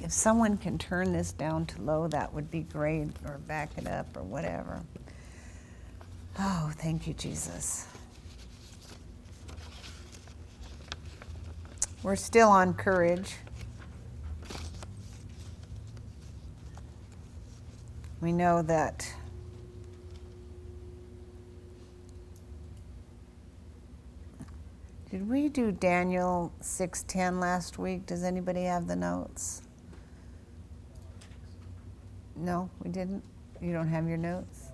if someone can turn this down to low, that would be great, or back it up, or whatever. Oh, thank you, Jesus. We're still on courage. We know that Did we do Daniel 6:10 last week? Does anybody have the notes? No, we didn't. You don't have your notes?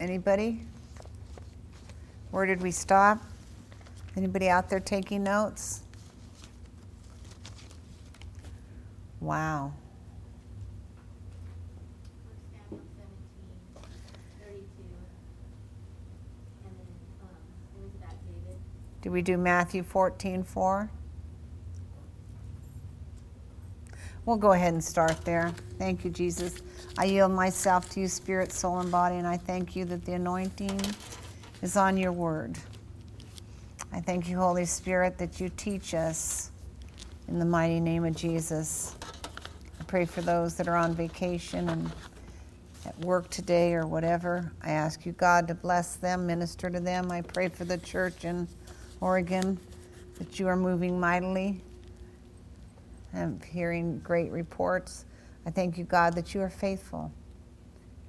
Anybody? Where did we stop? Anybody out there taking notes? Wow. Do we do Matthew 14 4? We'll go ahead and start there. Thank you, Jesus. I yield myself to you, spirit, soul, and body, and I thank you that the anointing is on your word. I thank you, Holy Spirit, that you teach us in the mighty name of Jesus. I pray for those that are on vacation and at work today or whatever. I ask you, God, to bless them, minister to them. I pray for the church in Oregon that you are moving mightily. I'm hearing great reports. I thank you, God, that you are faithful.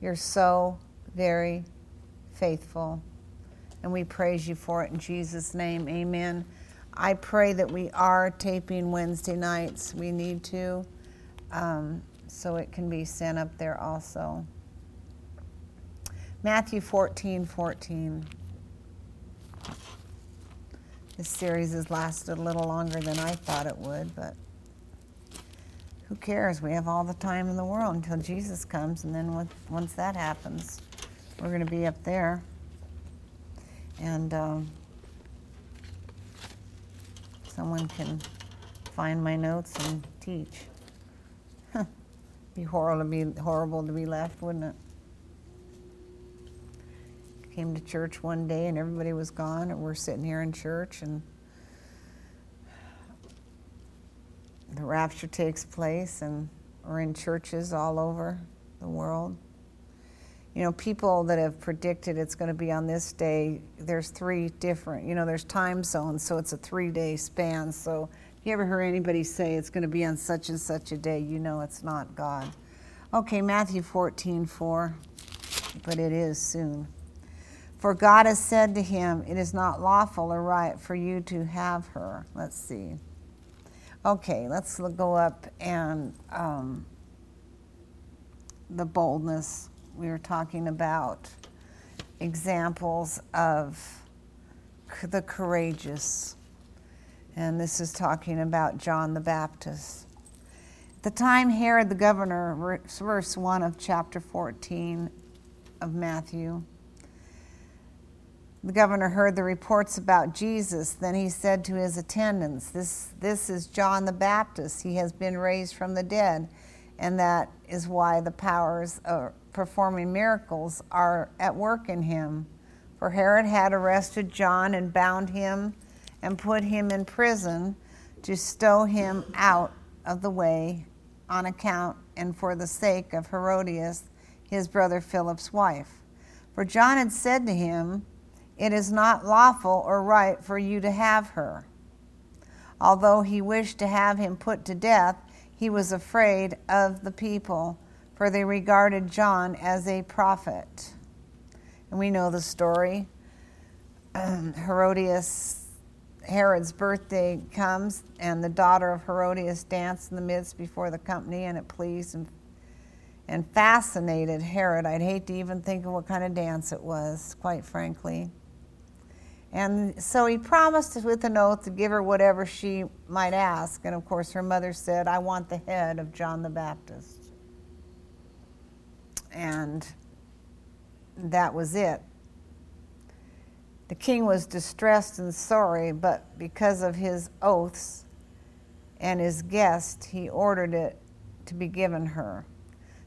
You're so very faithful. And we praise you for it in Jesus' name. Amen. I pray that we are taping Wednesday nights. We need to, um, so it can be sent up there also. Matthew 14 14. This series has lasted a little longer than I thought it would, but who cares? We have all the time in the world until Jesus comes, and then once that happens, we're going to be up there. And um, someone can find my notes and teach. be horrible to be horrible to be left, wouldn't it? Came to church one day and everybody was gone, and we're sitting here in church and the rapture takes place, and we're in churches all over the world. You know, people that have predicted it's going to be on this day, there's three different, you know, there's time zones, so it's a three day span. So if you ever hear anybody say it's going to be on such and such a day, you know it's not God. Okay, Matthew 14, 4, but it is soon. For God has said to him, It is not lawful or right for you to have her. Let's see. Okay, let's go up and um, the boldness. We were talking about examples of the courageous. And this is talking about John the Baptist. At the time Herod the governor, verse 1 of chapter 14 of Matthew, the governor heard the reports about Jesus. Then he said to his attendants, This, this is John the Baptist. He has been raised from the dead. And that is why the powers of performing miracles are at work in him. For Herod had arrested John and bound him and put him in prison to stow him out of the way on account and for the sake of Herodias, his brother Philip's wife. For John had said to him, it is not lawful or right for you to have her. Although he wished to have him put to death, he was afraid of the people, for they regarded John as a prophet. And we know the story. Um, Herodias, Herod's birthday comes, and the daughter of Herodias danced in the midst before the company, and it pleased and, and fascinated Herod. I'd hate to even think of what kind of dance it was, quite frankly. And so he promised with an oath to give her whatever she might ask. And of course, her mother said, I want the head of John the Baptist. And that was it. The king was distressed and sorry, but because of his oaths and his guest, he ordered it to be given her.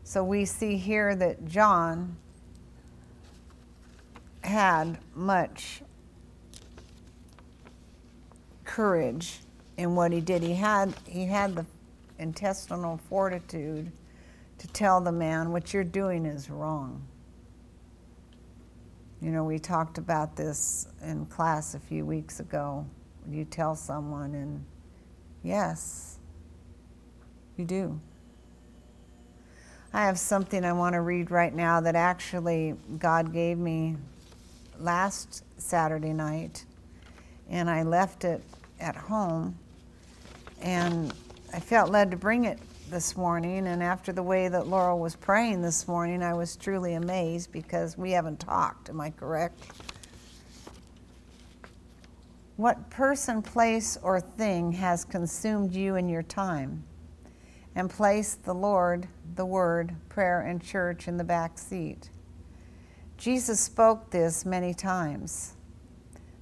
So we see here that John had much courage in what he did. He had he had the intestinal fortitude to tell the man what you're doing is wrong. You know, we talked about this in class a few weeks ago. You tell someone, and yes, you do. I have something I want to read right now that actually God gave me last Saturday night, and I left it at home, and I felt led to bring it this morning. And after the way that Laurel was praying this morning, I was truly amazed because we haven't talked. Am I correct? What person, place, or thing has consumed you in your time? And placed the Lord, the Word, prayer, and church in the back seat. Jesus spoke this many times.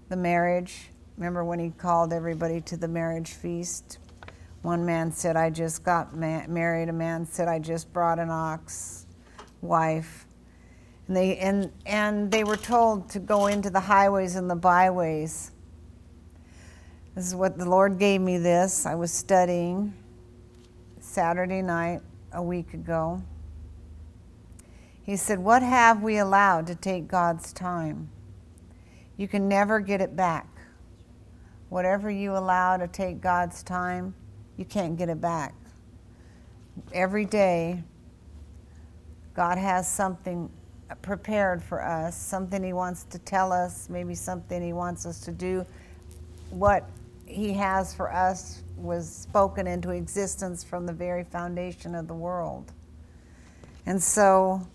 The marriage, remember when he called everybody to the marriage feast? One man said, I just got ma- married. A man said, I just brought an ox wife. And they, and, and they were told to go into the highways and the byways. This is what the Lord gave me this. I was studying Saturday night a week ago. He said, What have we allowed to take God's time? You can never get it back. Whatever you allow to take God's time, you can't get it back. Every day, God has something prepared for us, something He wants to tell us, maybe something He wants us to do. What He has for us was spoken into existence from the very foundation of the world. And so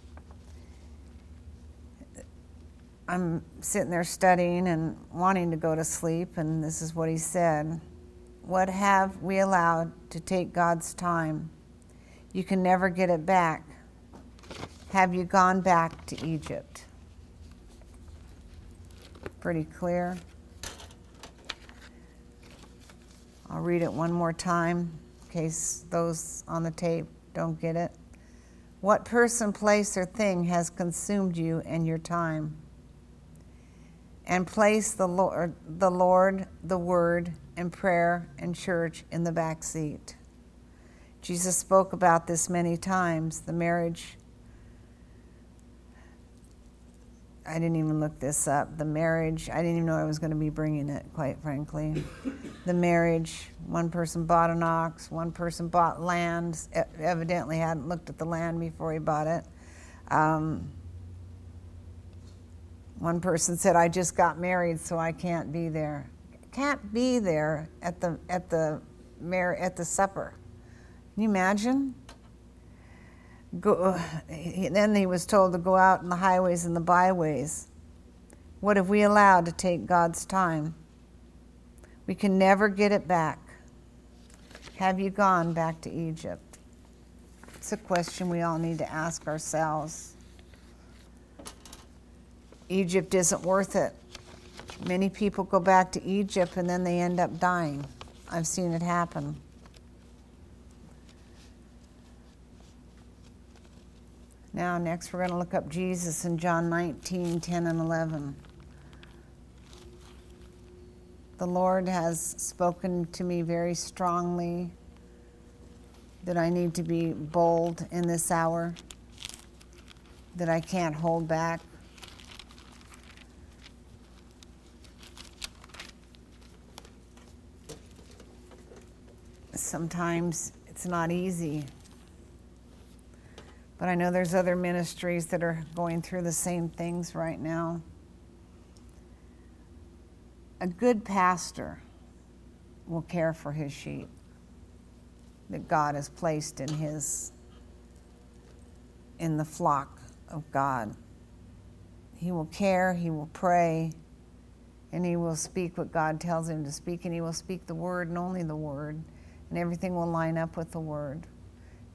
I'm sitting there studying and wanting to go to sleep, and this is what he said. What have we allowed to take God's time? You can never get it back. Have you gone back to Egypt? Pretty clear. I'll read it one more time in case those on the tape don't get it. What person, place, or thing has consumed you and your time? And place the Lord, the Lord, the Word, and prayer and church in the back seat. Jesus spoke about this many times the marriage. I didn't even look this up. The marriage, I didn't even know I was going to be bringing it, quite frankly. the marriage, one person bought an ox, one person bought land, evidently hadn't looked at the land before he bought it. Um, one person said, I just got married, so I can't be there can't be there at the at the at the supper. Can you imagine? Go, uh, then he was told to go out in the highways and the byways. What have we allowed to take God's time? We can never get it back. Have you gone back to Egypt? It's a question we all need to ask ourselves. Egypt isn't worth it. Many people go back to Egypt and then they end up dying. I've seen it happen. Now, next, we're going to look up Jesus in John 19 10 and 11. The Lord has spoken to me very strongly that I need to be bold in this hour, that I can't hold back. Sometimes it's not easy. But I know there's other ministries that are going through the same things right now. A good pastor will care for his sheep that God has placed in his in the flock of God. He will care, he will pray, and he will speak what God tells him to speak, and he will speak the word and only the word and everything will line up with the word.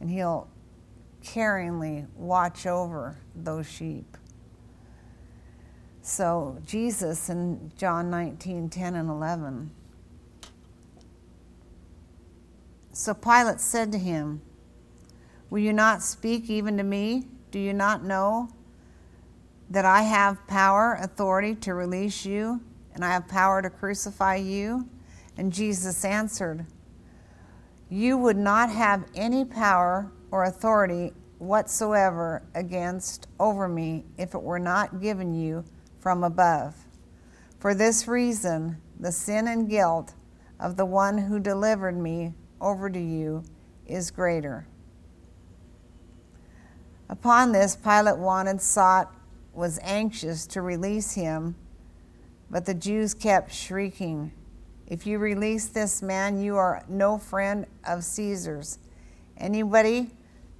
And he'll caringly watch over those sheep. So, Jesus in John 19 10 and 11. So Pilate said to him, Will you not speak even to me? Do you not know that I have power, authority to release you, and I have power to crucify you? And Jesus answered, you would not have any power or authority whatsoever against over me if it were not given you from above. For this reason, the sin and guilt of the one who delivered me over to you is greater. Upon this, Pilate wanted, sought, was anxious to release him, but the Jews kept shrieking, If you release this man, you are no friend of Caesar's. Anybody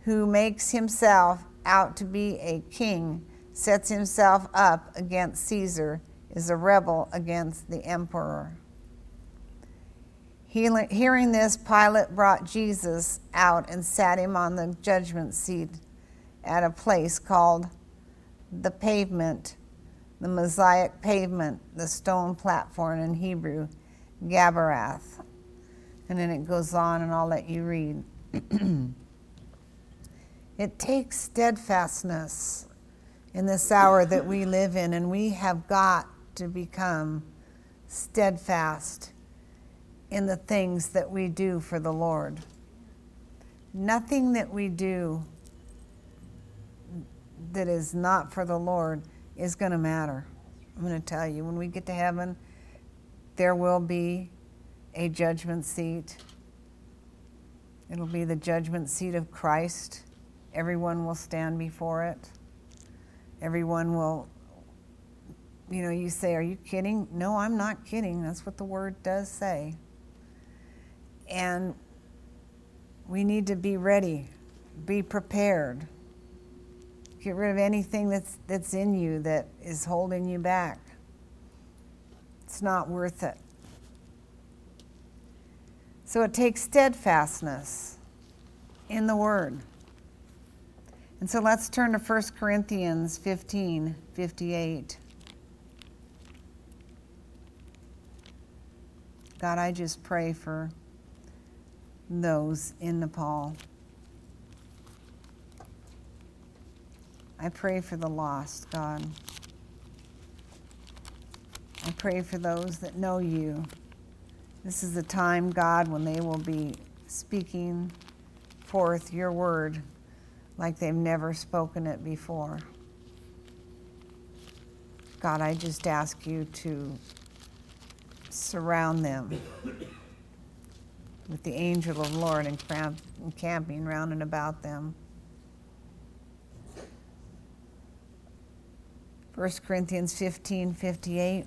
who makes himself out to be a king sets himself up against Caesar is a rebel against the emperor. Hearing this, Pilate brought Jesus out and sat him on the judgment seat at a place called the pavement, the mosaic pavement, the stone platform in Hebrew, Gabbatha. And then it goes on, and I'll let you read. it takes steadfastness in this hour that we live in, and we have got to become steadfast in the things that we do for the Lord. Nothing that we do that is not for the Lord is going to matter. I'm going to tell you, when we get to heaven, there will be a judgment seat. It'll be the judgment seat of Christ. Everyone will stand before it. Everyone will, you know, you say, Are you kidding? No, I'm not kidding. That's what the word does say. And we need to be ready, be prepared. Get rid of anything that's, that's in you that is holding you back. It's not worth it. So it takes steadfastness in the Word. And so let's turn to 1 Corinthians 15 58. God, I just pray for those in Nepal. I pray for the lost, God. I pray for those that know you. This is the time, God, when they will be speaking forth your word like they've never spoken it before. God, I just ask you to surround them with the angel of the Lord encamping round and about them. 1 Corinthians 15 58.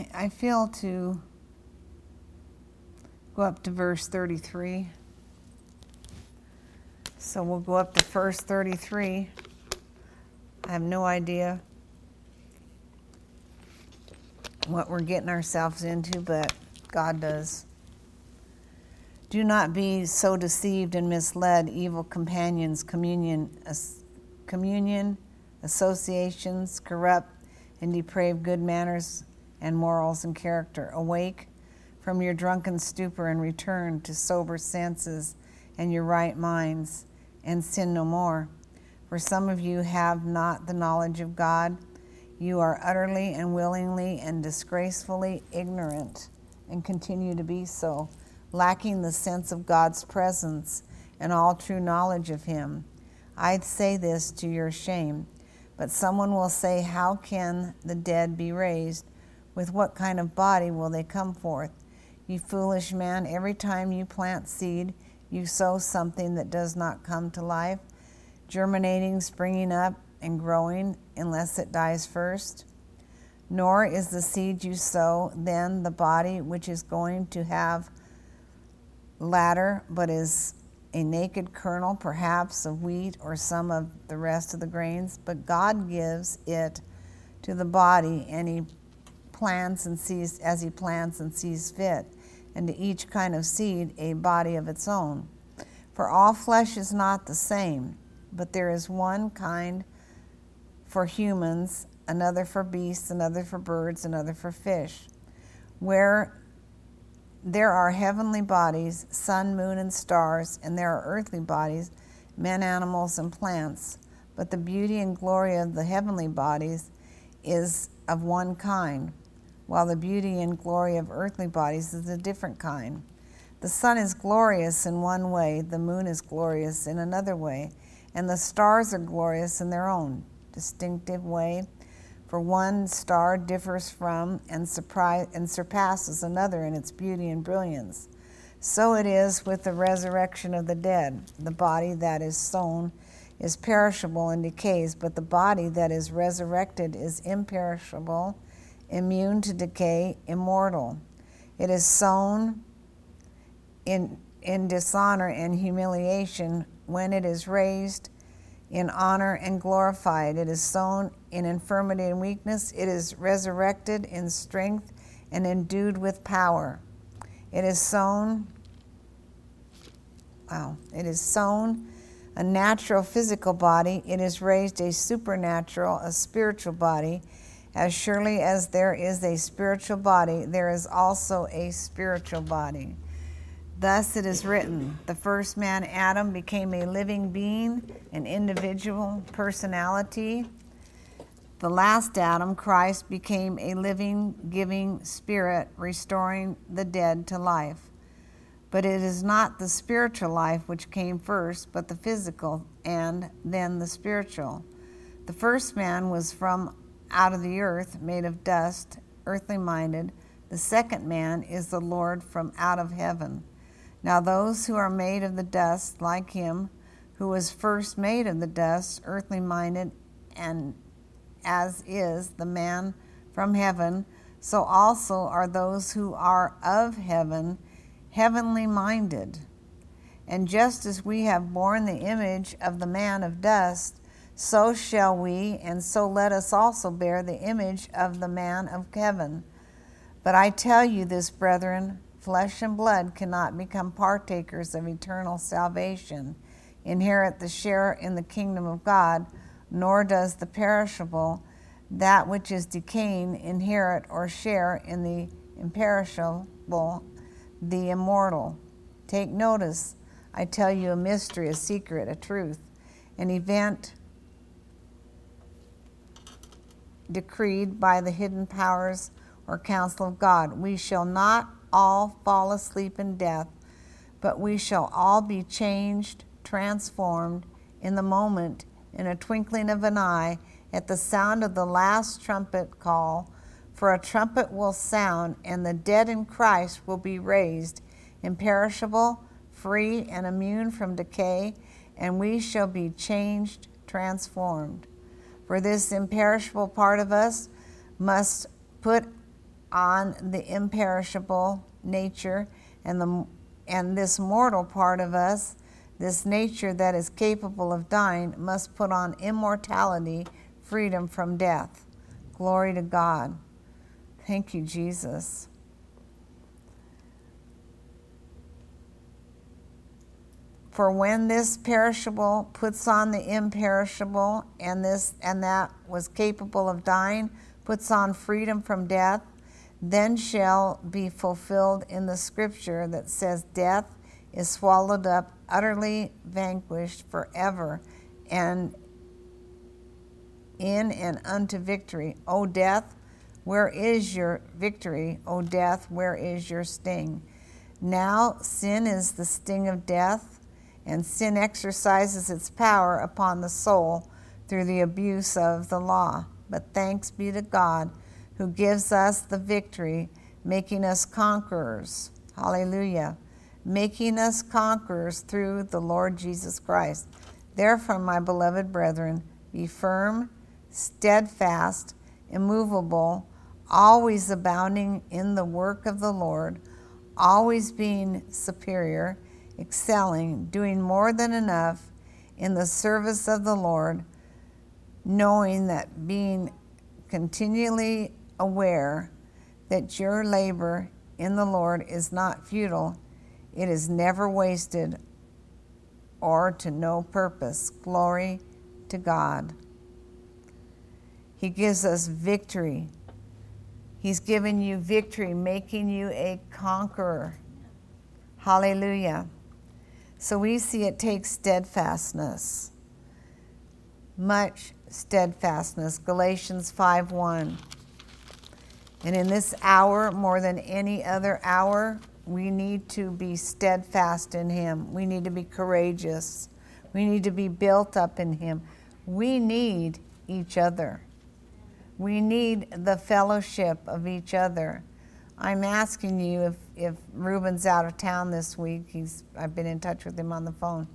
I, I feel to go up to verse 33. So we'll go up to verse 33. I have no idea what we're getting ourselves into, but God does. Do not be so deceived and misled, evil companions, communion, as, communion, associations, corrupt and depraved good manners and morals and character. Awake from your drunken stupor and return to sober senses and your right minds, and sin no more. For some of you have not the knowledge of God. You are utterly and willingly and disgracefully ignorant and continue to be so, lacking the sense of God's presence and all true knowledge of Him. I'd say this to your shame, but someone will say, How can the dead be raised? With what kind of body will they come forth? You foolish man, every time you plant seed, you sow something that does not come to life, germinating, springing up, and growing unless it dies first. Nor is the seed you sow then the body which is going to have ladder, but is a naked kernel, perhaps of wheat or some of the rest of the grains. But God gives it to the body, and He plants and sees as He plants and sees fit and to each kind of seed a body of its own. For all flesh is not the same, but there is one kind for humans, another for beasts, another for birds, another for fish. Where there are heavenly bodies, sun, moon, and stars, and there are earthly bodies, men, animals, and plants. But the beauty and glory of the heavenly bodies is of one kind, while the beauty and glory of earthly bodies is a different kind. The sun is glorious in one way, the moon is glorious in another way, and the stars are glorious in their own distinctive way. For one star differs from and, surprise, and surpasses another in its beauty and brilliance. So it is with the resurrection of the dead. The body that is sown is perishable and decays, but the body that is resurrected is imperishable, immune to decay, immortal. It is sown in, in dishonor and humiliation when it is raised in honor and glorified. It is sown in infirmity and weakness. It is resurrected in strength and endued with power. It is sown, wow, it is sown a natural physical body, it is raised a supernatural, a spiritual body. As surely as there is a spiritual body, there is also a spiritual body. Thus it is written the first man, Adam, became a living being, an individual personality. The last Adam, Christ, became a living, giving spirit, restoring the dead to life. But it is not the spiritual life which came first, but the physical, and then the spiritual. The first man was from out of the earth, made of dust, earthly minded. The second man is the Lord from out of heaven. Now, those who are made of the dust, like him, who was first made of the dust, earthly minded, and as is the man from heaven, so also are those who are of heaven heavenly minded. And just as we have borne the image of the man of dust, so shall we, and so let us also bear the image of the man of heaven. But I tell you this, brethren, flesh and blood cannot become partakers of eternal salvation, inherit the share in the kingdom of God, nor does the perishable, that which is decaying, inherit or share in the imperishable the immortal. Take notice, I tell you a mystery, a secret, a truth, an event decreed by the hidden powers or counsel of God. We shall not all fall asleep in death, but we shall all be changed, transformed in the moment, in a twinkling of an eye, at the sound of the last trumpet call. For a trumpet will sound, and the dead in Christ will be raised, imperishable, free, and immune from decay, and we shall be changed, transformed. For this imperishable part of us must put on the imperishable nature, and, the, and this mortal part of us, this nature that is capable of dying, must put on immortality, freedom from death. Glory to God. Thank you, Jesus. For when this perishable puts on the imperishable, and this and that was capable of dying puts on freedom from death, then shall be fulfilled in the scripture that says, Death is swallowed up, utterly vanquished forever, and in and unto victory. O death, where is your victory, O death? Where is your sting? Now sin is the sting of death, and sin exercises its power upon the soul through the abuse of the law. But thanks be to God who gives us the victory, making us conquerors. Hallelujah. Making us conquerors through the Lord Jesus Christ. Therefore, my beloved brethren, be firm, steadfast, immovable always abounding in the work of the Lord, always being superior, excelling, doing more than enough in the service of the Lord, knowing that being continually aware that your labor in the Lord is not futile, it is never wasted or to no purpose. Glory to God. He gives us victory. He's given you victory, making you a conqueror. Hallelujah. So we see it takes steadfastness, much steadfastness. Galatians 5 1. And in this hour, more than any other hour, we need to be steadfast in Him. We need to be courageous. We need to be built up in Him. We need each other. We need the fellowship of each other. I'm asking you if, if Ruben's out of town this week, he's, I've been in touch with him on the phone.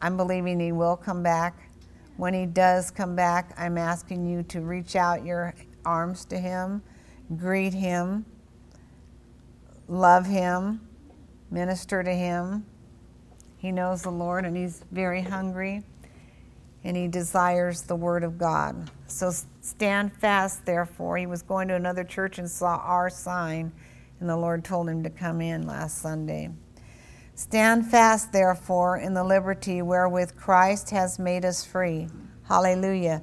I'm believing he will come back. When he does come back, I'm asking you to reach out your arms to him, greet him, love him, minister to him. He knows the Lord and he's very hungry and he desires the Word of God. So stand fast, therefore. He was going to another church and saw our sign, and the Lord told him to come in last Sunday. Stand fast, therefore, in the liberty wherewith Christ has made us free. Hallelujah.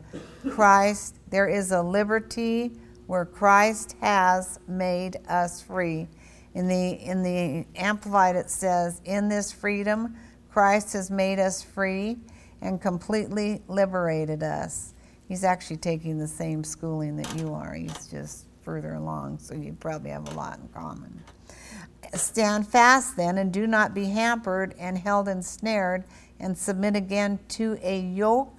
Christ, there is a liberty where Christ has made us free. In the, in the Amplified, it says, In this freedom, Christ has made us free and completely liberated us. He's actually taking the same schooling that you are. He's just further along, so you probably have a lot in common. Stand fast then, and do not be hampered and held ensnared, and submit again to a yoke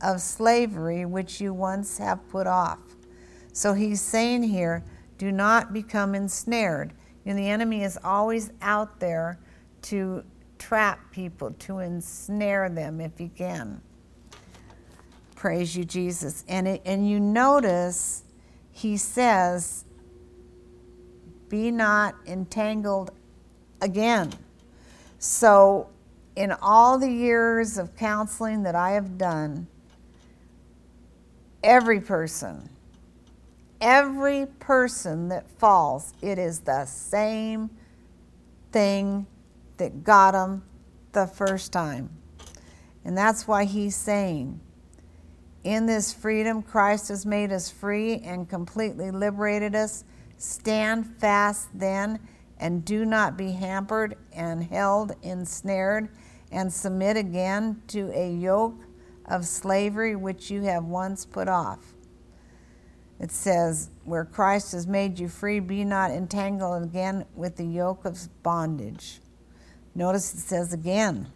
of slavery which you once have put off. So he's saying here, do not become ensnared. Know, the enemy is always out there to trap people, to ensnare them if you can. Praise you, Jesus. And, it, and you notice he says, Be not entangled again. So, in all the years of counseling that I have done, every person, every person that falls, it is the same thing that got him the first time. And that's why he's saying, in this freedom, Christ has made us free and completely liberated us. Stand fast then and do not be hampered and held ensnared and submit again to a yoke of slavery which you have once put off. It says, Where Christ has made you free, be not entangled again with the yoke of bondage. Notice it says again,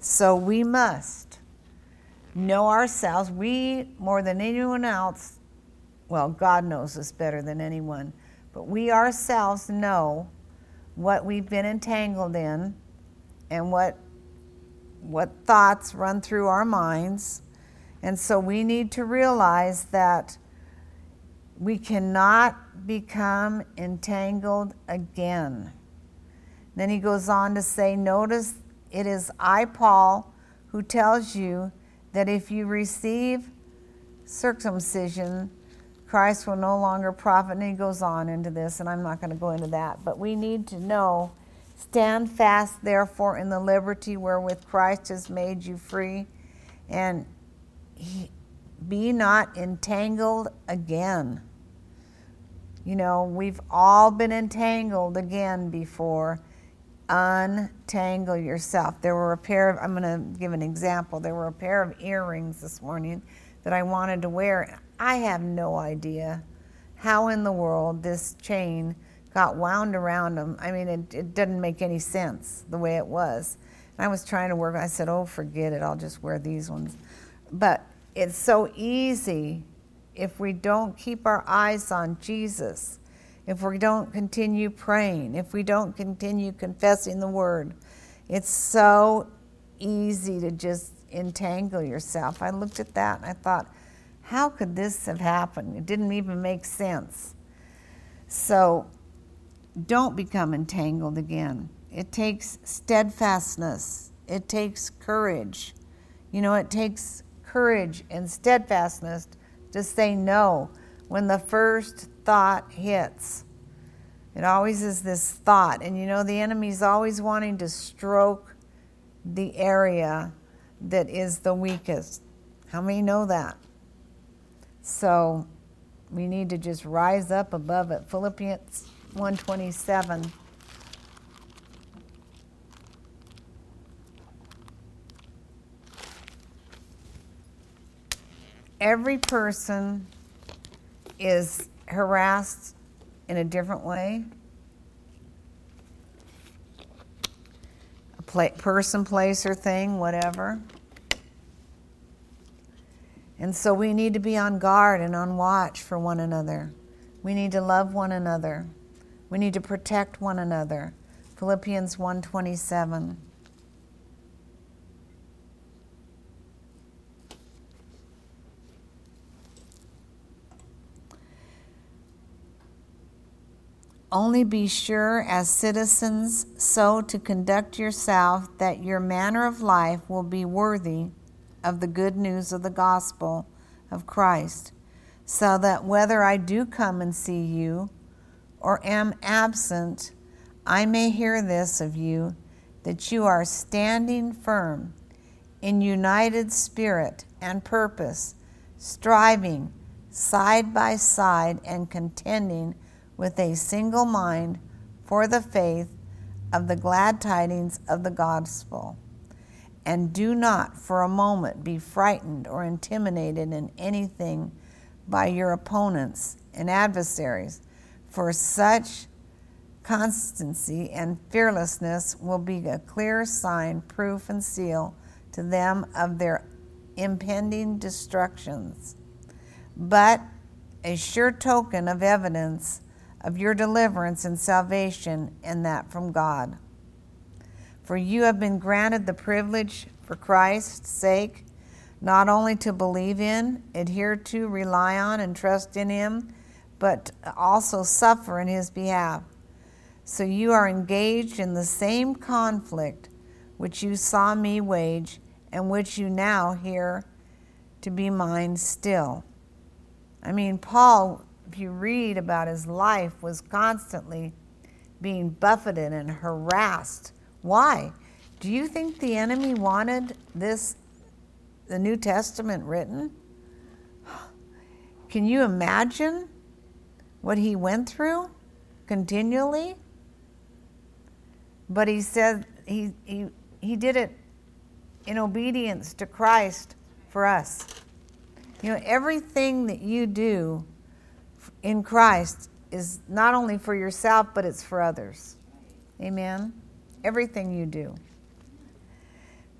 so we must know ourselves. We, more than anyone else, well, God knows us better than anyone, but we ourselves know what we've been entangled in and what, what thoughts run through our minds. And so we need to realize that we cannot become entangled again. Then he goes on to say, Notice it is I, Paul, who tells you that if you receive circumcision, Christ will no longer profit. And he goes on into this, and I'm not going to go into that. But we need to know stand fast, therefore, in the liberty wherewith Christ has made you free, and he, be not entangled again. You know, we've all been entangled again before untangle yourself. There were a pair of, I'm going to give an example. There were a pair of earrings this morning that I wanted to wear. I have no idea how in the world this chain got wound around them. I mean, it, it didn't make any sense the way it was. And I was trying to work, I said, oh, forget it, I'll just wear these ones. But it's so easy if we don't keep our eyes on Jesus if we don't continue praying, if we don't continue confessing the word. It's so easy to just entangle yourself. I looked at that and I thought, how could this have happened? It didn't even make sense. So don't become entangled again. It takes steadfastness, it takes courage. You know, it takes courage and steadfastness to say no when the first thought hits. It always is this thought. And you know, the enemy's always wanting to stroke the area that is the weakest. How many know that? So we need to just rise up above it. Philippians 127. Every person is harassed in a different way. A pla- person, place, or thing, whatever. And so we need to be on guard and on watch for one another. We need to love one another. We need to protect one another. Philippians 127. Only be sure as citizens so to conduct yourself that your manner of life will be worthy of the good news of the gospel of Christ, so that whether I do come and see you or am absent, I may hear this of you that you are standing firm in united spirit and purpose, striving side by side and contending with a single mind for the faith of the glad tidings of the gospel. And do not for a moment be frightened or intimidated in anything by your opponents and adversaries, for such constancy and fearlessness will be a clear sign, proof, and seal to them of their impending destructions, but a sure token of evidence of your deliverance and salvation, and that from God. For you have been granted the privilege for Christ's sake, not only to believe in, adhere to, rely on, and trust in Him, but also suffer in His behalf. So you are engaged in the same conflict which you saw me wage, and which you now hear to be mine still. I mean, Paul you read about his life, was constantly being buffeted and harassed. Why? Do you think the enemy wanted this, the New Testament written? Can you imagine what he went through continually? But he said he, he, he did it in obedience to Christ for us. You know, everything that you do in Christ is not only for yourself, but it's for others. Amen? Everything you do.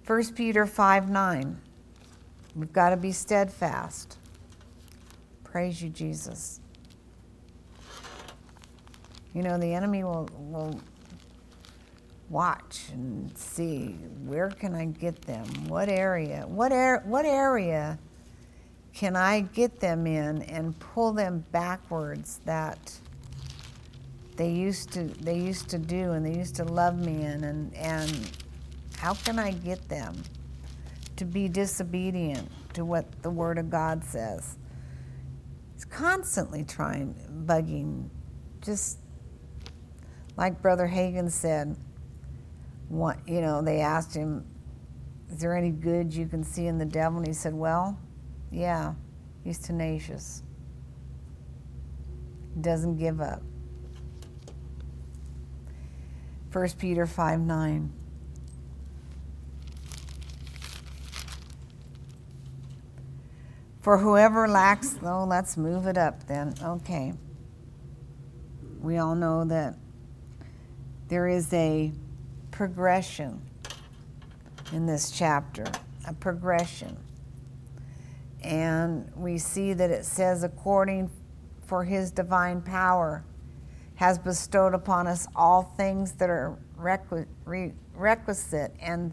1 Peter 5 9. We've got to be steadfast. Praise you, Jesus. You know, the enemy will, will watch and see where can I get them? What area? What, er, what area can I get them in and pull them backwards that they used to they used to do and they used to love me in? And and how can I get them to be disobedient to what the word of God says? He's constantly trying bugging. Just like brother Hagin said what you know they asked him is there any good you can see in the devil? And he said well yeah, he's tenacious. Doesn't give up. 1 Peter 5 9. For whoever lacks, oh, let's move it up then. Okay. We all know that there is a progression in this chapter, a progression. And we see that it says, according for his divine power, has bestowed upon us all things that are requisite and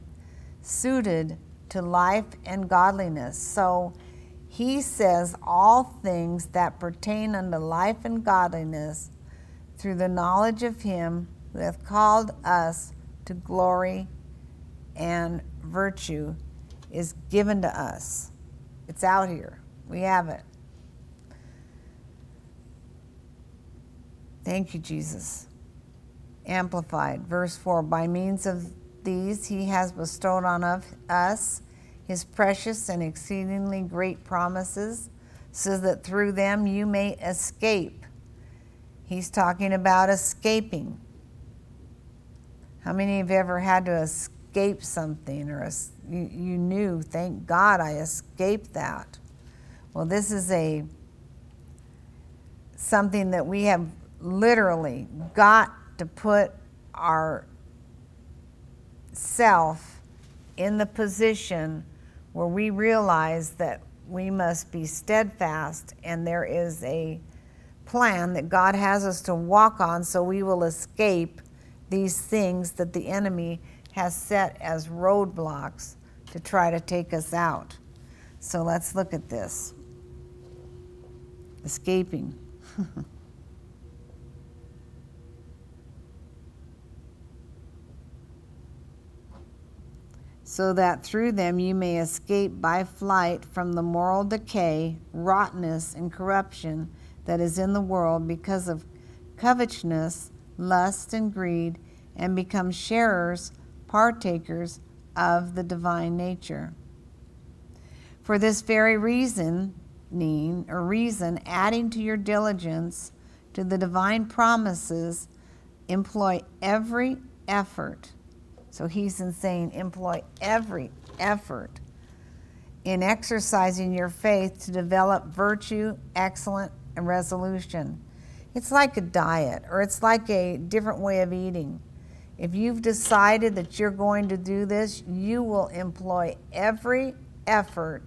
suited to life and godliness. So he says, all things that pertain unto life and godliness through the knowledge of him who hath called us to glory and virtue is given to us. It's out here. We have it. Thank you, Jesus. Amplified, verse 4 By means of these he has bestowed on us his precious and exceedingly great promises, so that through them you may escape. He's talking about escaping. How many have ever had to escape something or you, you knew, thank God I escaped that? Well, this is a something that we have literally got to put our self in the position where we realize that we must be steadfast and there is a plan that God has us to walk on so we will escape these things that the enemy has set as roadblocks to try to take us out. So let's look at this. Escaping. so that through them you may escape by flight from the moral decay, rottenness, and corruption that is in the world because of covetousness, lust, and greed, and become sharers, partakers of the divine nature. For this very reason, or reason, adding to your diligence to the divine promises, employ every effort so he's saying employ every effort in exercising your faith to develop virtue, excellence, and resolution. It's like a diet or it's like a different way of eating. If you've decided that you're going to do this, you will employ every effort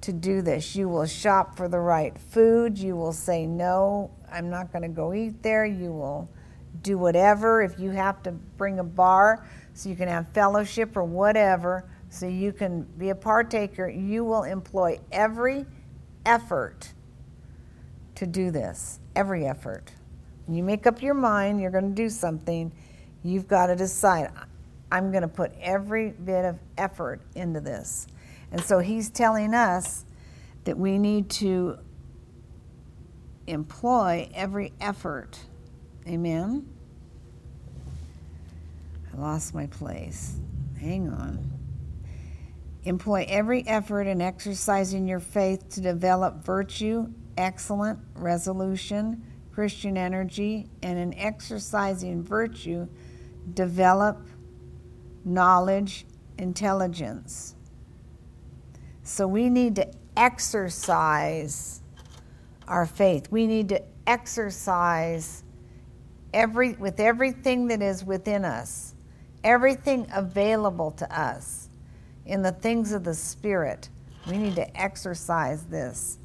to do this. You will shop for the right food. You will say, No, I'm not going to go eat there. You will do whatever. If you have to bring a bar so you can have fellowship or whatever, so you can be a partaker, you will employ every effort to do this. Every effort. When you make up your mind you're going to do something, you've got to decide I'm going to put every bit of effort into this. And so he's telling us that we need to employ every effort. Amen I lost my place. Hang on. Employ every effort in exercising your faith to develop virtue, excellent resolution, Christian energy, and in exercising virtue, develop knowledge, intelligence. So we need to exercise our faith. We need to exercise every with everything that is within us everything available to us in the things of the Spirit. We need to exercise this.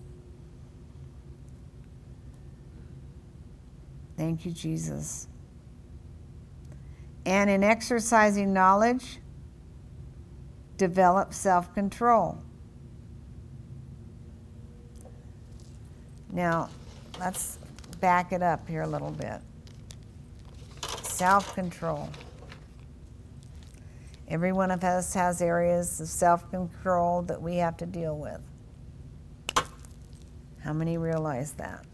Thank you, Jesus. And in exercising knowledge, develop self control. Now, let's back it up here a little bit. Self control. Every one of us has areas of self control that we have to deal with. How many realize that?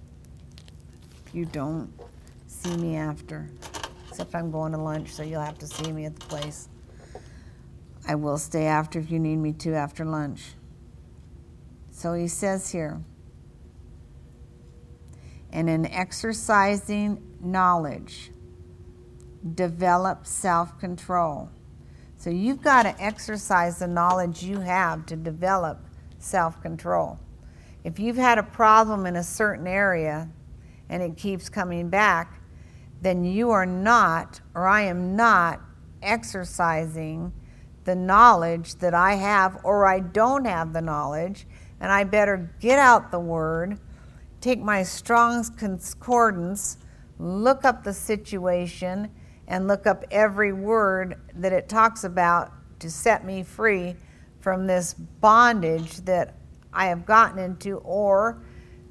If you don't, see me after. Except I'm going to lunch, so you'll have to see me at the place. I will stay after if you need me to after lunch. So he says here, and in exercising knowledge, develop self control. So you've got to exercise the knowledge you have to develop self control. If you've had a problem in a certain area and it keeps coming back, then you are not, or I am not, exercising the knowledge that I have, or I don't have the knowledge, and I better get out the word, take my Strong's Concordance, look up the situation, and look up every word that it talks about to set me free from this bondage that I have gotten into or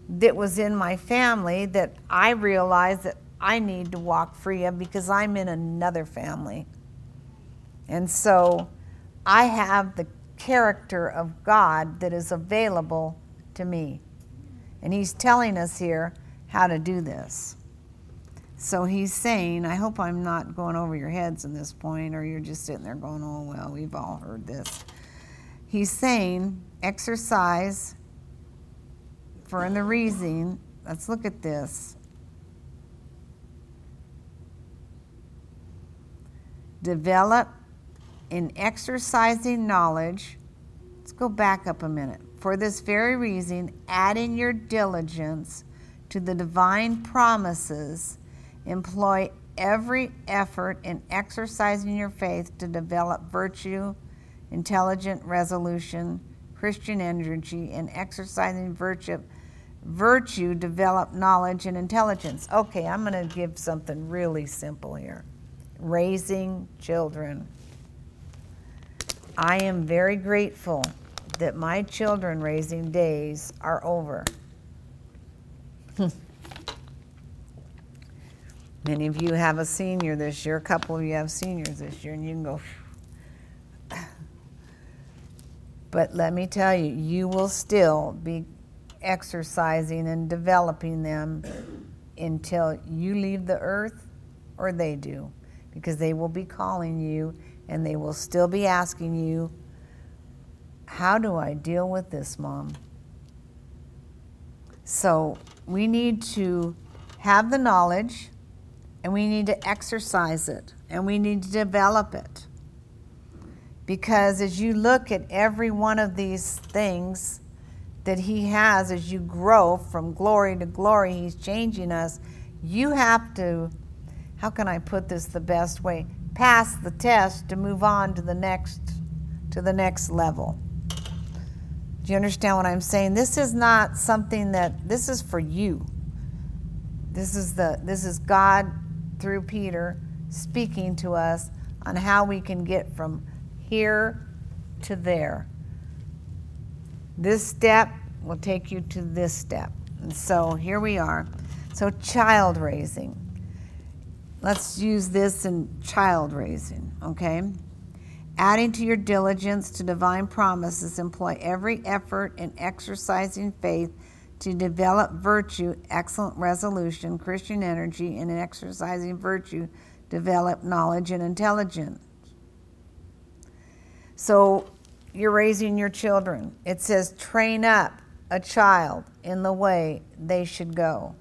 that was in my family that I realize that I need to walk free of because I'm in another family. And so I have the character of God that is available to me. And He's telling us here how to do this. So he's saying, I hope I'm not going over your heads in this point, or you're just sitting there going, oh, well, we've all heard this. He's saying, exercise for the reason, let's look at this. Develop in exercising knowledge. Let's go back up a minute. For this very reason, adding your diligence to the divine promises, employ every effort in exercising your faith to develop virtue, intelligent resolution, Christian energy, and exercising virtue, virtue develop knowledge and intelligence. Okay, I'm going to give something really simple here. Raising children. I am very grateful that my children raising days are over. Many of you have a senior this year, a couple of you have seniors this year, and you can go. But let me tell you, you will still be exercising and developing them until you leave the earth or they do, because they will be calling you and they will still be asking you, How do I deal with this, mom? So we need to have the knowledge and we need to exercise it and we need to develop it. Because as you look at every one of these things that He has, as you grow from glory to glory, He's changing us. You have to, how can I put this the best way? Pass the test to move on to the next to the next level. Do you understand what I'm saying? This is not something that this is for you. This is the this is God through Peter speaking to us on how we can get from here to there. This step will take you to this step. And so here we are. So, child raising. Let's use this in child raising, okay? Adding to your diligence to divine promises, employ every effort in exercising faith to develop virtue, excellent resolution, Christian energy, and in exercising virtue, develop knowledge and intelligence. So you're raising your children. It says, train up a child in the way they should go.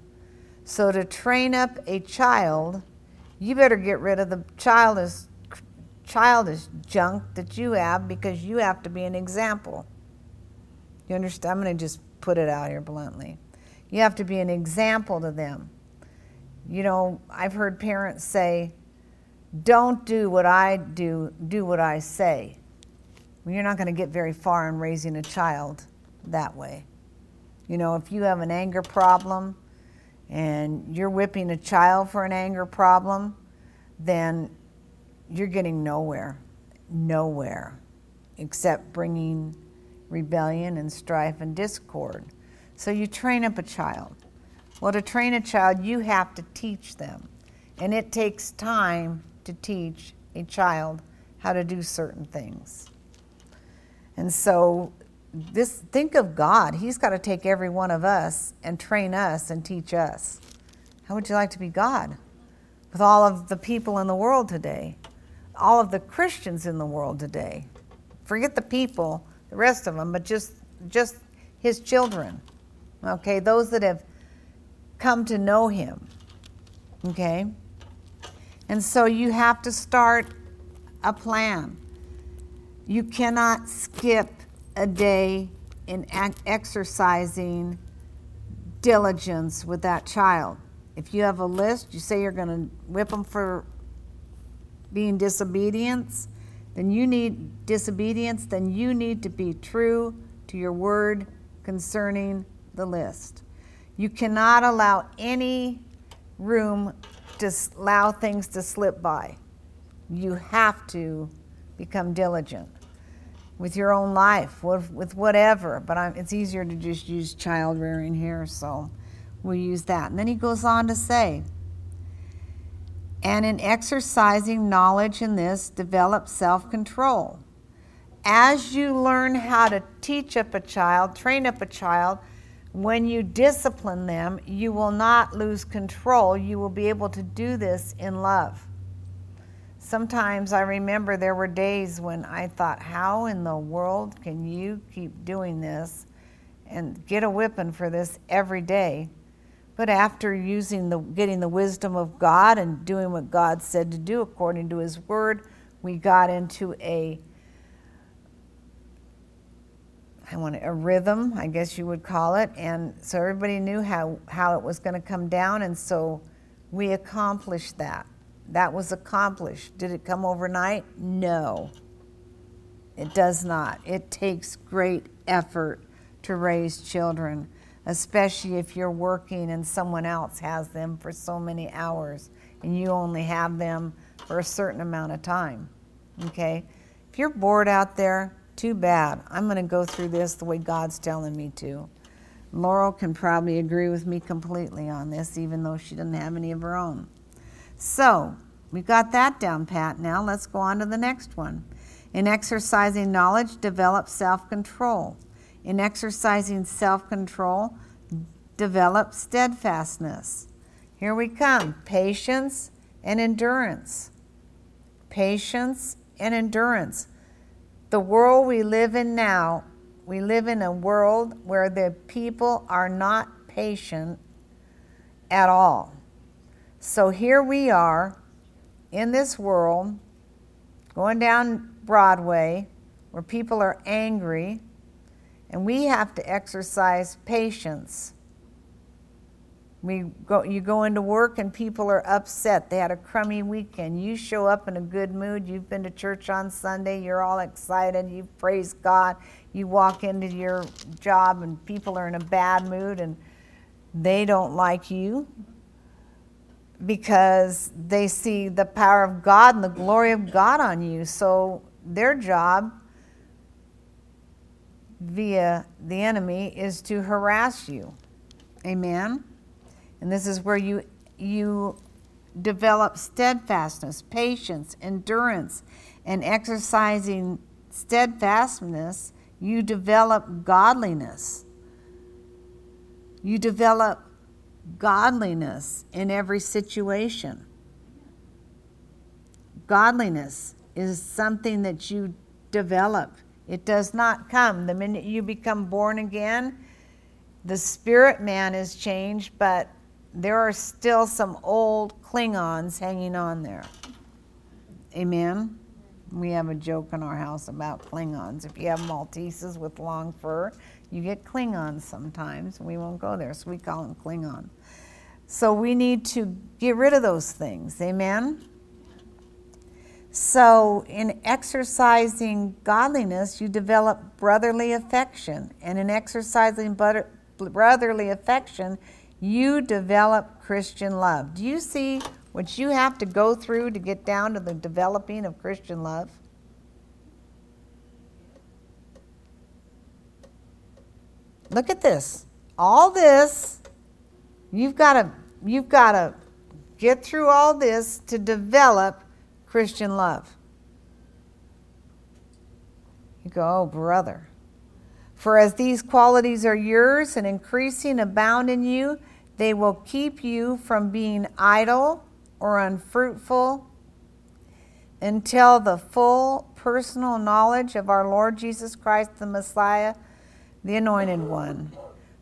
So to train up a child, you better get rid of the childish, childish junk that you have because you have to be an example. You understand? I'm going to just put it out here bluntly. You have to be an example to them. You know, I've heard parents say, don't do what I do, do what I say. Well, you're not going to get very far in raising a child that way. You know, if you have an anger problem and you're whipping a child for an anger problem, then you're getting nowhere. Nowhere. Except bringing rebellion and strife and discord. So you train up a child. Well, to train a child, you have to teach them. And it takes time to teach a child how to do certain things. And so this think of God. He's got to take every one of us and train us and teach us. How would you like to be God? With all of the people in the world today, all of the Christians in the world today. Forget the people, the rest of them, but just just his children. Okay, those that have come to know him. Okay? And so you have to start a plan. You cannot skip a day in exercising diligence with that child. If you have a list, you say you're going to whip them for being disobedience, then you need disobedience, then you need to be true to your word concerning the list. You cannot allow any room to allow things to slip by. You have to become diligent with your own life, with, with whatever. But I'm, it's easier to just use child rearing here, so we'll use that. And then he goes on to say, and in exercising knowledge in this, develop self control. As you learn how to teach up a child, train up a child, when you discipline them, you will not lose control. You will be able to do this in love. Sometimes I remember there were days when I thought, How in the world can you keep doing this? and get a whipping for this every day. But after using the getting the wisdom of God and doing what God said to do according to his word, we got into a I want a rhythm, I guess you would call it, and so everybody knew how, how it was going to come down, and so we accomplished that. That was accomplished. Did it come overnight? No. It does not. It takes great effort to raise children, especially if you're working and someone else has them for so many hours and you only have them for a certain amount of time. Okay? If you're bored out there, too bad. I'm going to go through this the way God's telling me to. Laurel can probably agree with me completely on this, even though she doesn't have any of her own. So, we've got that down pat now. Let's go on to the next one. In exercising knowledge, develop self control. In exercising self control, develop steadfastness. Here we come patience and endurance. Patience and endurance. The world we live in now, we live in a world where the people are not patient at all. So here we are in this world, going down Broadway, where people are angry, and we have to exercise patience we go, you go into work and people are upset. They had a crummy weekend. You show up in a good mood. You've been to church on Sunday. You're all excited. You praise God. You walk into your job and people are in a bad mood and they don't like you because they see the power of God and the glory of God on you. So their job via the enemy is to harass you. Amen. And this is where you, you develop steadfastness, patience, endurance, and exercising steadfastness, you develop godliness. You develop godliness in every situation. Godliness is something that you develop. It does not come the minute you become born again. The spirit man is changed, but there are still some old Klingons hanging on there. Amen. We have a joke in our house about Klingons. If you have Malteses with long fur, you get Klingons sometimes. We won't go there, so we call them Klingon. So we need to get rid of those things. Amen. So, in exercising godliness, you develop brotherly affection. And in exercising brotherly affection, you develop Christian love. Do you see what you have to go through to get down to the developing of Christian love? Look at this. All this, you've got to you've got to get through all this to develop Christian love. You go, oh, brother. For as these qualities are yours and increasing, abound in you, they will keep you from being idle or unfruitful until the full personal knowledge of our Lord Jesus Christ, the Messiah, the Anointed One.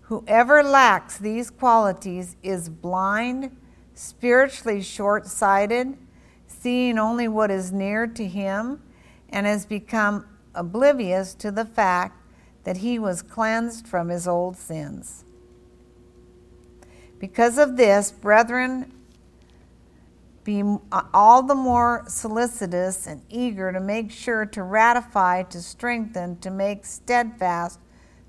Whoever lacks these qualities is blind, spiritually short sighted, seeing only what is near to him, and has become oblivious to the fact that he was cleansed from his old sins. Because of this, brethren, be uh, all the more solicitous and eager to make sure to ratify, to strengthen, to make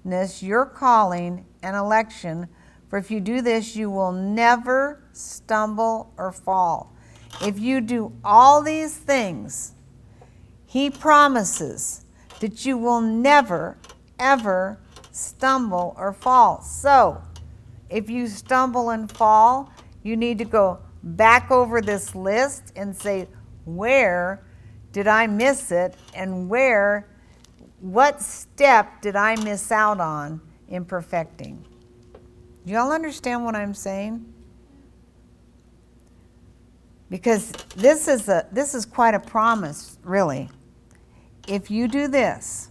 steadfastness your calling and election. For if you do this, you will never stumble or fall. If you do all these things, he promises that you will never, ever stumble or fall. So, if you stumble and fall, you need to go back over this list and say, where did I miss it? And where, what step did I miss out on in perfecting? Do y'all understand what I'm saying? Because this is, a, this is quite a promise, really. If you do this,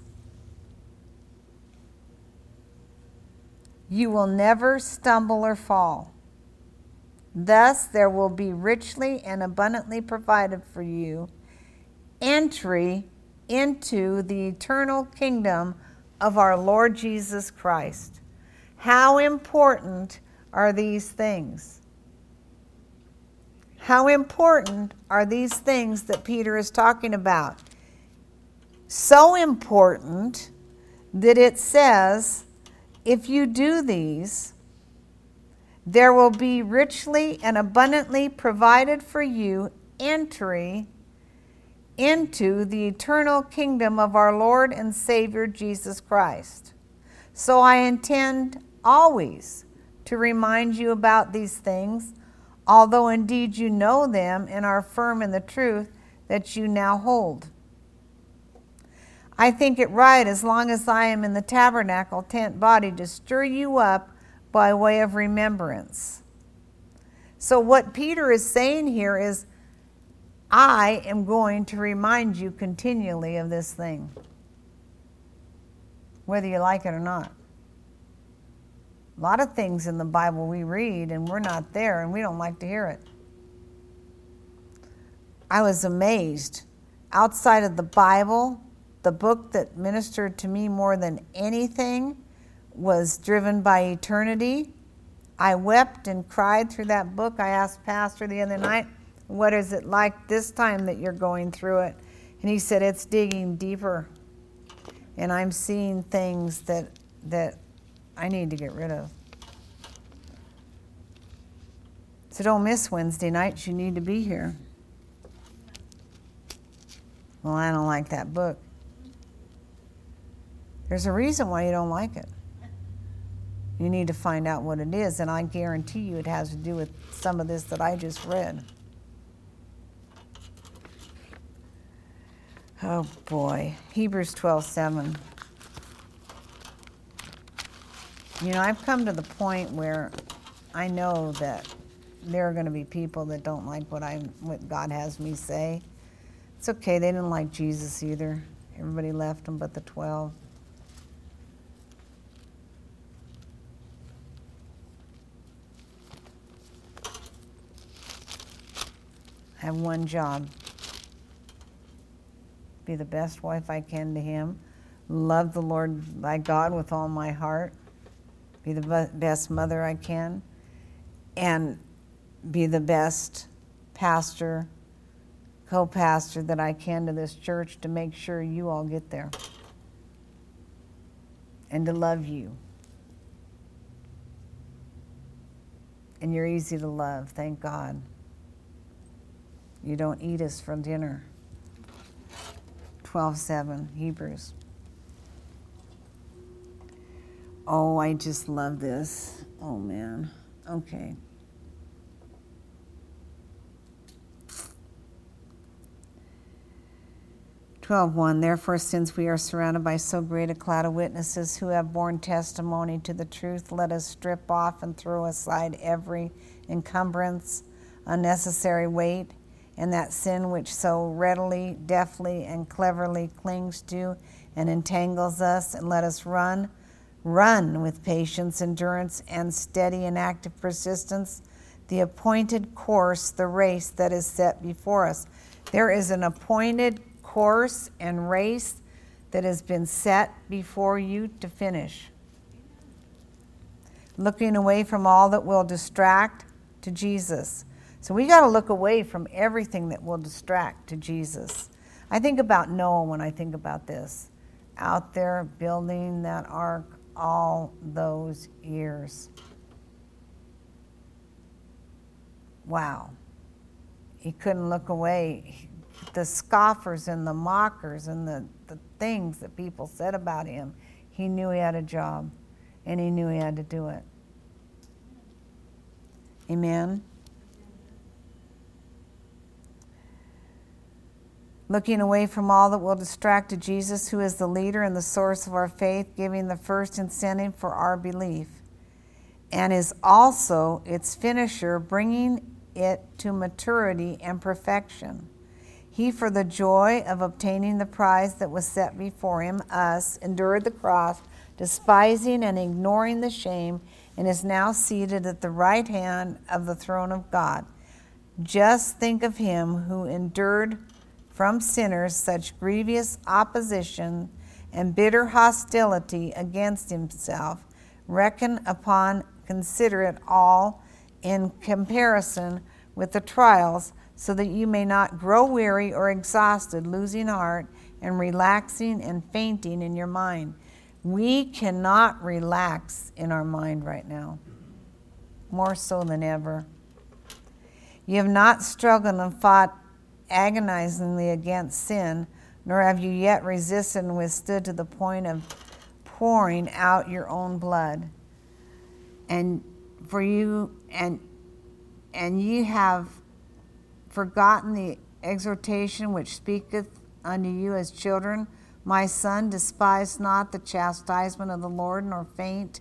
you will never stumble or fall. Thus, there will be richly and abundantly provided for you entry into the eternal kingdom of our Lord Jesus Christ. How important are these things? How important are these things that Peter is talking about? So important that it says, if you do these, there will be richly and abundantly provided for you entry into the eternal kingdom of our Lord and Savior Jesus Christ. So I intend always to remind you about these things, although indeed you know them and are firm in the truth that you now hold. I think it right, as long as I am in the tabernacle tent body, to stir you up by way of remembrance. So, what Peter is saying here is, I am going to remind you continually of this thing, whether you like it or not. A lot of things in the Bible we read and we're not there and we don't like to hear it. I was amazed. Outside of the Bible, the book that ministered to me more than anything was Driven by Eternity. I wept and cried through that book. I asked Pastor the other night, What is it like this time that you're going through it? And he said, It's digging deeper. And I'm seeing things that, that I need to get rid of. So don't miss Wednesday nights. You need to be here. Well, I don't like that book. There's a reason why you don't like it. You need to find out what it is, and I guarantee you it has to do with some of this that I just read. Oh boy, Hebrews 12 7. You know, I've come to the point where I know that there are going to be people that don't like what I what God has me say. It's okay. They didn't like Jesus either. Everybody left him but the 12. I have one job be the best wife I can to him, love the Lord thy God with all my heart, be the best mother I can, and be the best pastor, co pastor that I can to this church to make sure you all get there and to love you. And you're easy to love, thank God. You don't eat us for dinner. 12:7 Hebrews. Oh, I just love this. Oh man. Okay. Twelve one. Therefore, since we are surrounded by so great a cloud of witnesses who have borne testimony to the truth, let us strip off and throw aside every encumbrance, unnecessary weight and that sin which so readily, deftly, and cleverly clings to and entangles us, and let us run, run with patience, endurance, and steady and active persistence the appointed course, the race that is set before us. There is an appointed course and race that has been set before you to finish. Looking away from all that will distract to Jesus so we got to look away from everything that will distract to Jesus. I think about Noah when I think about this. Out there building that ark all those years. Wow. He couldn't look away. The scoffers and the mockers and the, the things that people said about him, he knew he had a job and he knew he had to do it. Amen. Looking away from all that will distract to Jesus, who is the leader and the source of our faith, giving the first incentive for our belief, and is also its finisher, bringing it to maturity and perfection. He, for the joy of obtaining the prize that was set before him, us, endured the cross, despising and ignoring the shame, and is now seated at the right hand of the throne of God. Just think of him who endured from sinners such grievous opposition and bitter hostility against himself. Reckon upon, consider it all in comparison with the trials, so that you may not grow weary or exhausted, losing heart, and relaxing and fainting in your mind. We cannot relax in our mind right now, more so than ever. You have not struggled and fought agonizingly against sin, nor have you yet resisted and withstood to the point of pouring out your own blood. And for you and and ye have forgotten the exhortation which speaketh unto you as children. My son, despise not the chastisement of the Lord, nor faint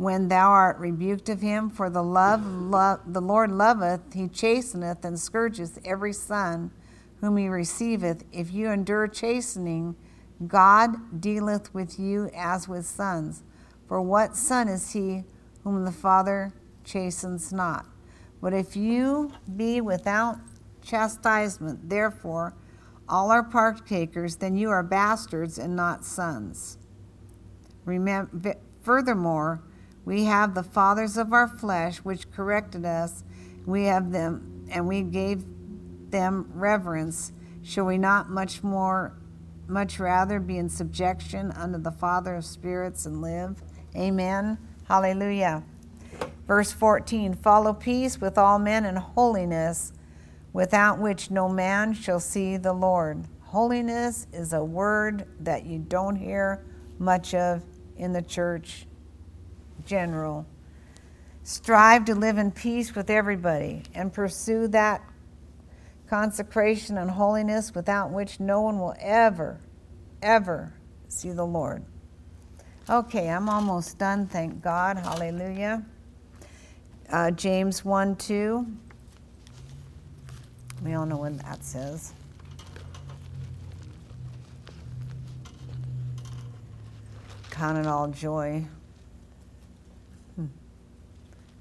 when thou art rebuked of him. For the love, the Lord loveth, he chasteneth and scourgeth every son whom he receiveth. If you endure chastening, God dealeth with you as with sons. For what son is he whom the Father chastens not? But if you be without chastisement, therefore, all are partakers, then you are bastards and not sons. Remember, furthermore, we have the fathers of our flesh which corrected us. We have them, and we gave them reverence. Shall we not much more, much rather be in subjection unto the Father of spirits and live? Amen. Hallelujah. Verse 14 Follow peace with all men and holiness, without which no man shall see the Lord. Holiness is a word that you don't hear much of in the church general. Strive to live in peace with everybody and pursue that consecration and holiness without which no one will ever, ever see the Lord. Okay, I'm almost done, thank God. Hallelujah. Uh, James 1 2. We all know what that says. Count it all joy.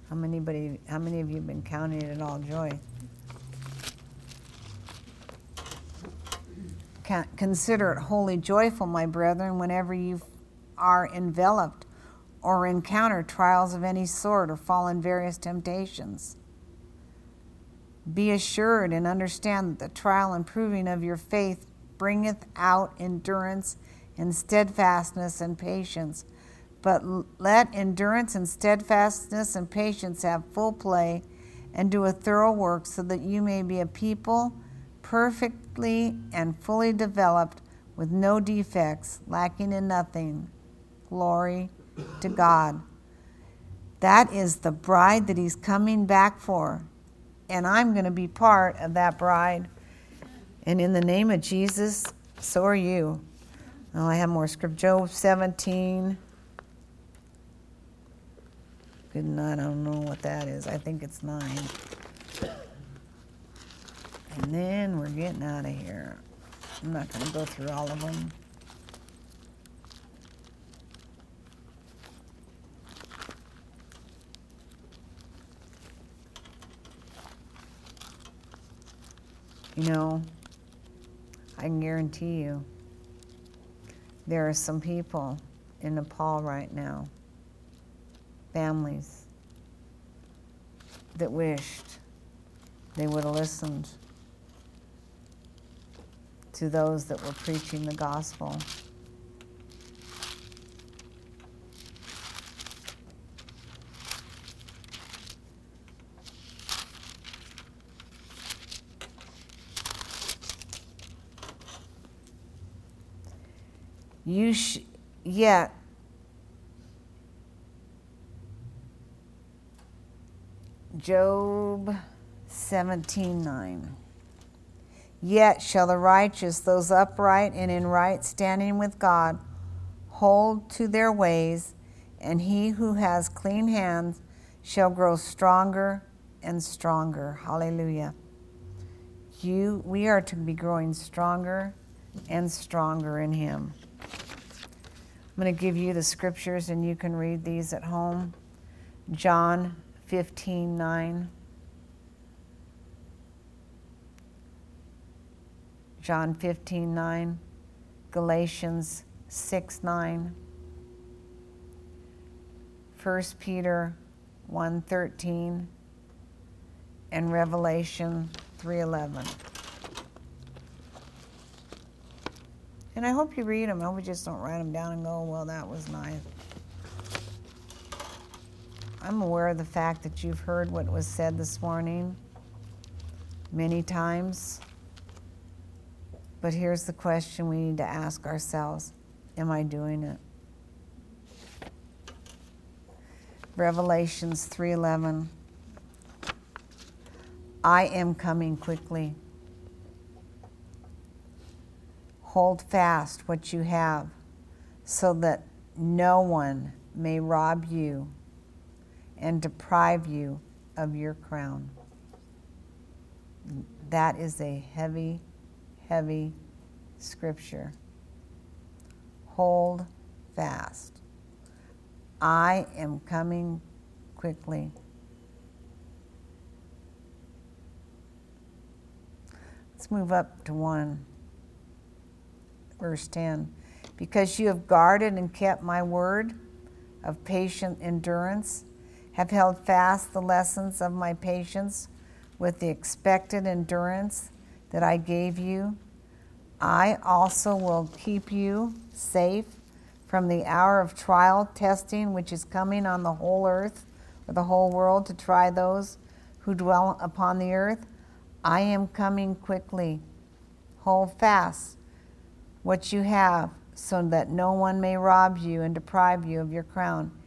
How many, how many of you have been counting it all joy? Consider it wholly joyful, my brethren, whenever you are enveloped or encounter trials of any sort or fall in various temptations. Be assured and understand that the trial and proving of your faith bringeth out endurance and steadfastness and patience. But let endurance and steadfastness and patience have full play and do a thorough work so that you may be a people perfectly and fully developed with no defects, lacking in nothing. Glory to God. That is the bride that He's coming back for. And I'm going to be part of that bride. And in the name of Jesus, so are you. Oh, I have more script. Job 17. Good. I don't know what that is. I think it's 9. And then we're getting out of here. I'm not going to go through all of them. You know, I can guarantee you there are some people in Nepal right now, families, that wished they would have listened to those that were preaching the gospel. You sh- yet Job 17:9 Yet shall the righteous, those upright and in right standing with God, hold to their ways, and he who has clean hands shall grow stronger and stronger. Hallelujah. You we are to be growing stronger and stronger in him. I'm going to give you the scriptures and you can read these at home. John 15 9. John 15 9. Galatians 6 9. 1 Peter 1 13. And Revelation 3 11. And I hope you read them. I hope you just don't write them down and go, well, that was nice. I'm aware of the fact that you've heard what was said this morning many times. But here's the question we need to ask ourselves Am I doing it? Revelations 3:11 I am coming quickly. Hold fast what you have so that no one may rob you and deprive you of your crown. That is a heavy, heavy scripture. Hold fast. I am coming quickly. Let's move up to 1 verse 10. Because you have guarded and kept my word of patient endurance, have held fast the lessons of my patience with the expected endurance that I gave you, I also will keep you safe from the hour of trial testing which is coming on the whole earth or the whole world to try those who dwell upon the earth. I am coming quickly. Hold fast what you have, so that no one may rob you and deprive you of your crown.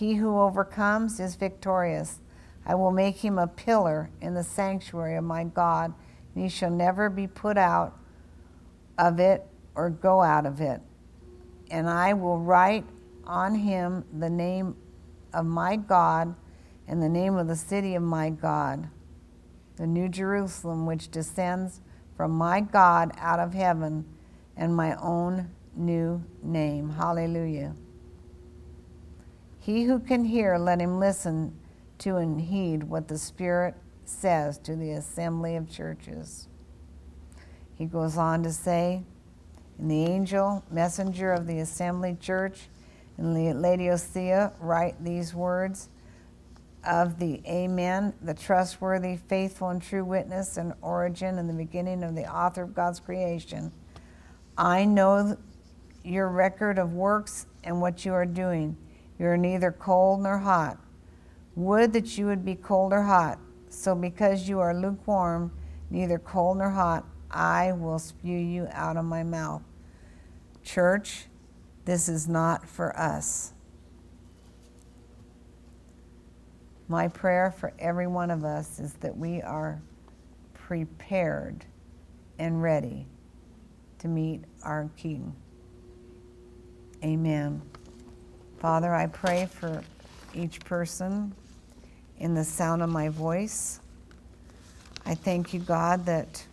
He who overcomes is victorious. I will make him a pillar in the sanctuary of my God, and he shall never be put out of it or go out of it. And I will write on him the name of my God and the name of the city of my God, the New Jerusalem, which descends from my God out of heaven and my own new name. Hallelujah. He who can hear, let him listen to and heed what the Spirit says to the assembly of churches. He goes on to say, and the angel, messenger of the assembly church in Laodicea, write these words of the Amen, the trustworthy, faithful, and true witness and origin and the beginning of the author of God's creation I know your record of works and what you are doing. You are neither cold nor hot. Would that you would be cold or hot. So, because you are lukewarm, neither cold nor hot, I will spew you out of my mouth. Church, this is not for us. My prayer for every one of us is that we are prepared and ready to meet our King. Amen. Father, I pray for each person in the sound of my voice. I thank you, God, that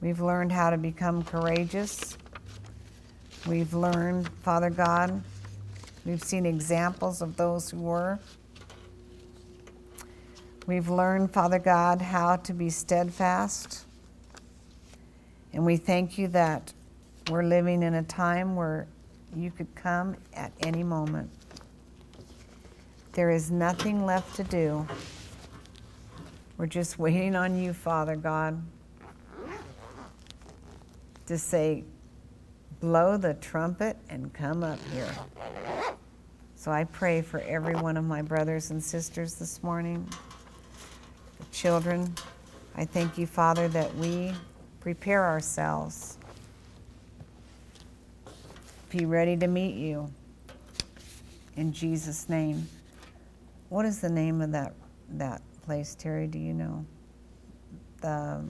we've learned how to become courageous. We've learned, Father God, we've seen examples of those who were. We've learned, Father God, how to be steadfast. And we thank you that we're living in a time where you could come at any moment. There is nothing left to do. We're just waiting on you, Father God, to say, blow the trumpet and come up here. So I pray for every one of my brothers and sisters this morning, the children. I thank you, Father, that we prepare ourselves, be ready to meet you. In Jesus' name. What is the name of that, that place, Terry? Do you know? The